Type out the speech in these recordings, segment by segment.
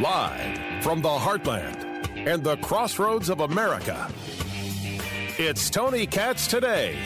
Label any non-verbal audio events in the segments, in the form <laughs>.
Live from the heartland and the crossroads of America, it's Tony Katz today.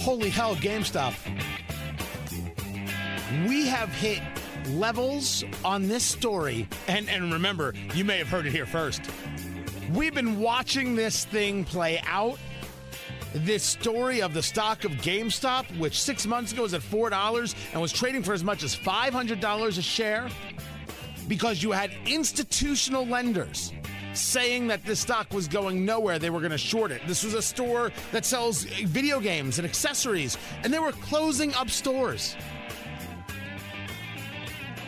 Holy hell, GameStop. We have hit levels on this story. And, and remember, you may have heard it here first. We've been watching this thing play out. This story of the stock of GameStop, which six months ago was at $4 and was trading for as much as $500 a share, because you had institutional lenders saying that this stock was going nowhere. They were going to short it. This was a store that sells video games and accessories, and they were closing up stores.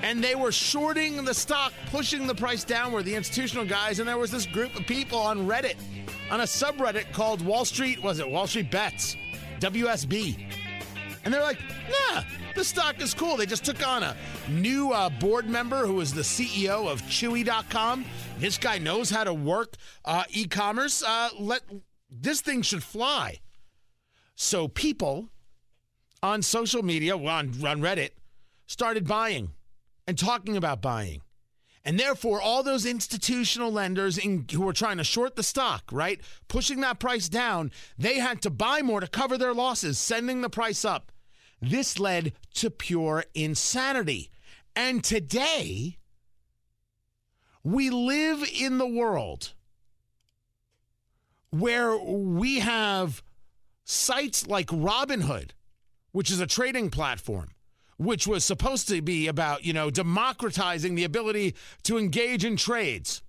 And they were shorting the stock, pushing the price downward, the institutional guys. And there was this group of people on Reddit, on a subreddit called Wall Street, was it Wall Street Bets? WSB. And they're like, nah, the stock is cool. They just took on a new uh, board member who is the CEO of Chewy.com. This guy knows how to work uh, e-commerce. Uh, let this thing should fly. So people on social media, on, on Reddit, started buying and talking about buying. And therefore, all those institutional lenders in, who were trying to short the stock, right, pushing that price down, they had to buy more to cover their losses, sending the price up. This led to pure insanity. And today, we live in the world where we have sites like Robinhood, which is a trading platform, which was supposed to be about, you know, democratizing the ability to engage in trades.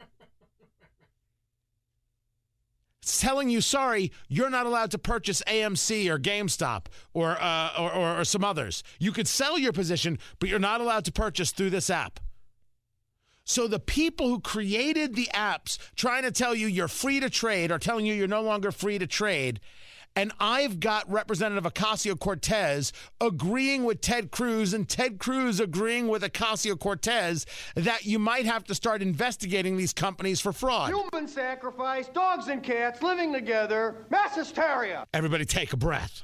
It's telling you, sorry, you're not allowed to purchase AMC or GameStop or, uh, or, or, or some others. You could sell your position, but you're not allowed to purchase through this app. So the people who created the apps trying to tell you you're free to trade are telling you you're no longer free to trade. And I've got Representative Ocasio Cortez agreeing with Ted Cruz and Ted Cruz agreeing with Ocasio Cortez that you might have to start investigating these companies for fraud. Human sacrifice, dogs and cats living together, mass hysteria. Everybody take a breath.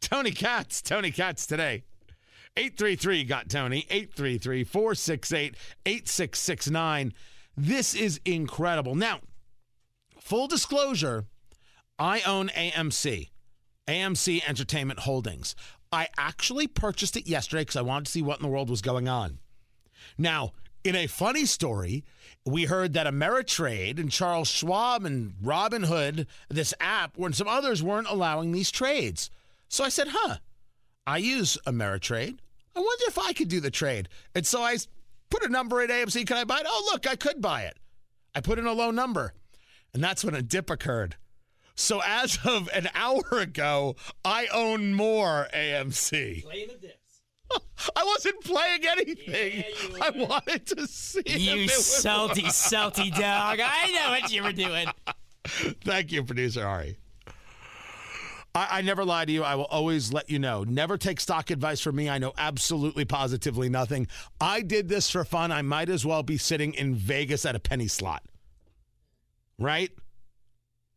Tony Katz, Tony Katz today. 833 got Tony, 833 468 8669. This is incredible. Now, full disclosure, I own AMC, AMC Entertainment Holdings. I actually purchased it yesterday because I wanted to see what in the world was going on. Now, in a funny story, we heard that Ameritrade and Charles Schwab and Robinhood, this app, and some others weren't allowing these trades. So I said, huh, I use Ameritrade. I wonder if I could do the trade. And so I put a number in AMC. Can I buy it? Oh, look, I could buy it. I put in a low number. And that's when a dip occurred. So as of an hour ago, I own more AMC. Play the dips. <laughs> I wasn't playing anything. Yeah, I wanted to see. You it was- salty, <laughs> salty dog. I know what you were doing. Thank you, producer Ari. I, I never lie to you. I will always let you know. Never take stock advice from me. I know absolutely positively nothing. I did this for fun. I might as well be sitting in Vegas at a penny slot. Right?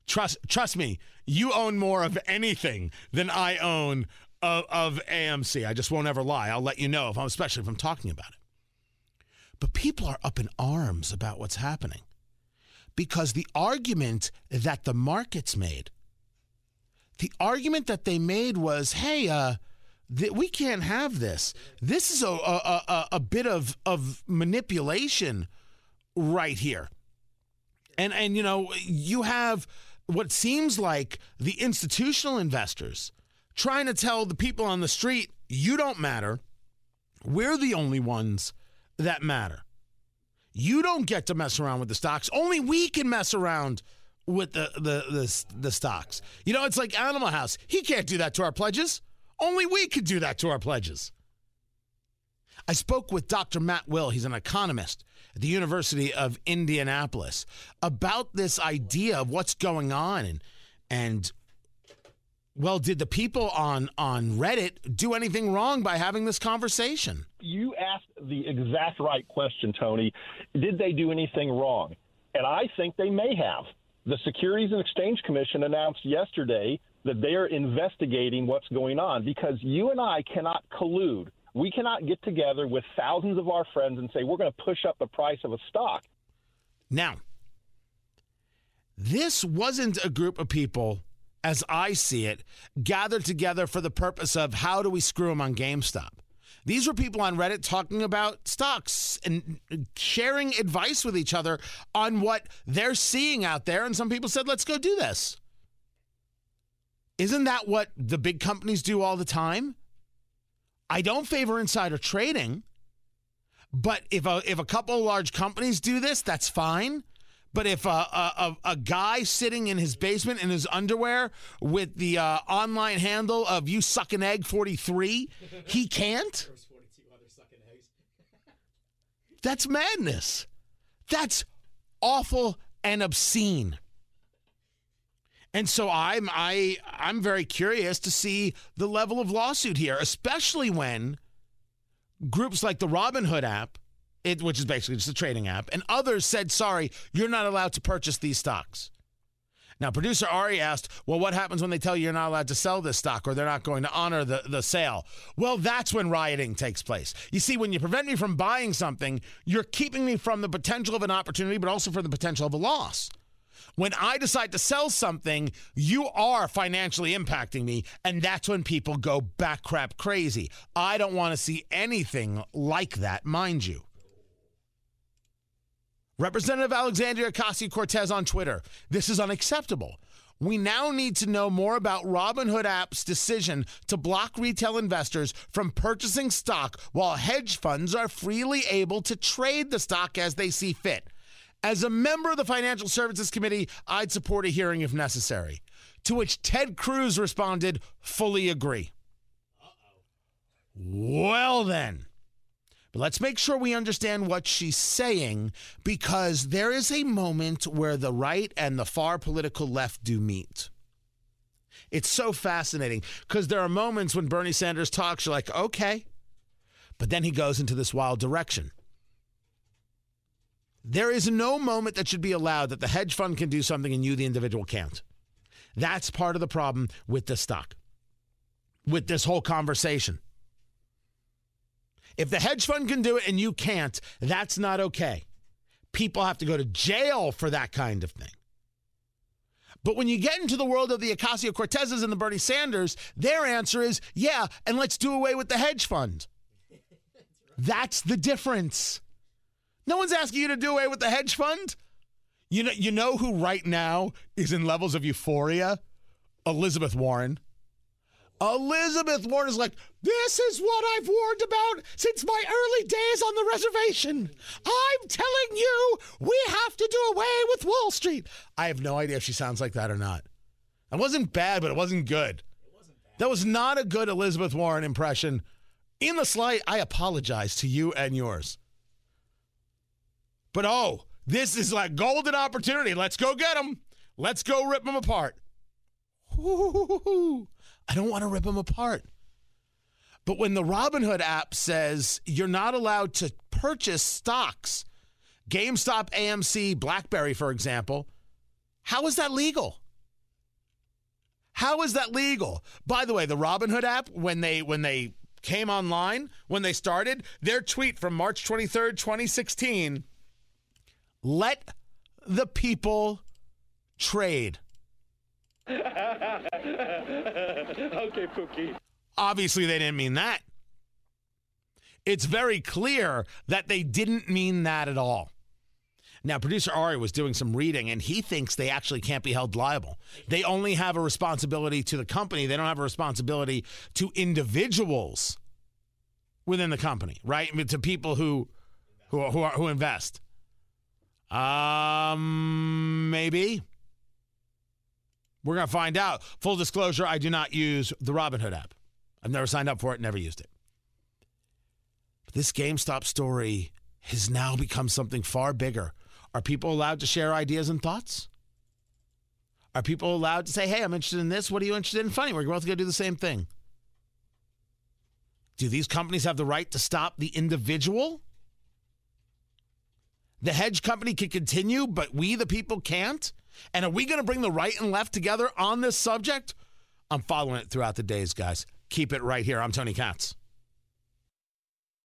Trust trust me, you own more of anything than I own of, of AMC. I just won't ever lie. I'll let you know if I'm especially if I'm talking about it. But people are up in arms about what's happening because the argument that the markets made, the argument that they made was, hey, uh, we can't have this. This is a, a, a, a bit of, of manipulation right here. And, and, you know, you have what seems like the institutional investors trying to tell the people on the street, you don't matter. We're the only ones that matter. You don't get to mess around with the stocks. Only we can mess around with the the the, the stocks. You know, it's like Animal House. He can't do that to our pledges. Only we could do that to our pledges. I spoke with Dr. Matt Will, he's an economist the University of Indianapolis, about this idea of what's going on and and well, did the people on on Reddit do anything wrong by having this conversation? you asked the exact right question, Tony. Did they do anything wrong? And I think they may have. The Securities and Exchange Commission announced yesterday that they are investigating what's going on because you and I cannot collude. We cannot get together with thousands of our friends and say we're going to push up the price of a stock. Now, this wasn't a group of people, as I see it, gathered together for the purpose of how do we screw them on GameStop. These were people on Reddit talking about stocks and sharing advice with each other on what they're seeing out there. And some people said, let's go do this. Isn't that what the big companies do all the time? I don't favor insider trading, but if a, if a couple of large companies do this, that's fine. But if a, a, a, guy sitting in his basement in his underwear with the uh, online handle of you suck an egg 43, he can't? <laughs> That's madness. That's awful and obscene. And so I'm I I'm very curious to see the level of lawsuit here, especially when groups like the Robinhood app it, which is basically just a trading app, and others said, sorry, you're not allowed to purchase these stocks. Now, producer Ari asked, well, what happens when they tell you you're not allowed to sell this stock or they're not going to honor the, the sale? Well, that's when rioting takes place. You see, when you prevent me from buying something, you're keeping me from the potential of an opportunity, but also from the potential of a loss. When I decide to sell something, you are financially impacting me, and that's when people go back crap crazy. I don't want to see anything like that, mind you. Representative Alexandria Ocasio Cortez on Twitter. This is unacceptable. We now need to know more about Robinhood app's decision to block retail investors from purchasing stock while hedge funds are freely able to trade the stock as they see fit. As a member of the Financial Services Committee, I'd support a hearing if necessary. To which Ted Cruz responded, fully agree. Uh-oh. Well, then. But let's make sure we understand what she's saying because there is a moment where the right and the far political left do meet. It's so fascinating because there are moments when Bernie Sanders talks, you're like, okay. But then he goes into this wild direction. There is no moment that should be allowed that the hedge fund can do something and you, the individual, can't. That's part of the problem with the stock, with this whole conversation. If the hedge fund can do it and you can't, that's not okay. People have to go to jail for that kind of thing. But when you get into the world of the Ocasio Cortezes and the Bernie Sanders, their answer is, yeah, and let's do away with the hedge fund. That's the difference. No one's asking you to do away with the hedge fund. You know, you know who right now is in levels of euphoria? Elizabeth Warren. Elizabeth Warren is like, this is what I've warned about since my early days on the reservation. I'm telling you, we have to do away with Wall Street. I have no idea if she sounds like that or not. It wasn't bad, but it wasn't good. It wasn't that was not a good Elizabeth Warren impression. In the slight, I apologize to you and yours. But oh, this is like golden opportunity. Let's go get them. Let's go rip them apart. Ooh. I don't want to rip them apart. But when the Robinhood app says you're not allowed to purchase stocks, GameStop, AMC, BlackBerry, for example, how is that legal? How is that legal? By the way, the Robinhood app, when they when they came online, when they started, their tweet from March 23rd, 2016, let the people trade. <laughs> okay, Pookie. Obviously, they didn't mean that. It's very clear that they didn't mean that at all. Now, producer Ari was doing some reading, and he thinks they actually can't be held liable. They only have a responsibility to the company, they don't have a responsibility to individuals within the company, right? I mean, to people who who who, are, who invest. Um, maybe. We're going to find out. Full disclosure I do not use the Robinhood app. I've never signed up for it, never used it. But this GameStop story has now become something far bigger. Are people allowed to share ideas and thoughts? Are people allowed to say, hey, I'm interested in this? What are you interested in? Funny, we're both going to do the same thing. Do these companies have the right to stop the individual? The hedge company can continue, but we, the people, can't? And are we going to bring the right and left together on this subject? I'm following it throughout the days, guys. Keep it right here. I'm Tony Katz.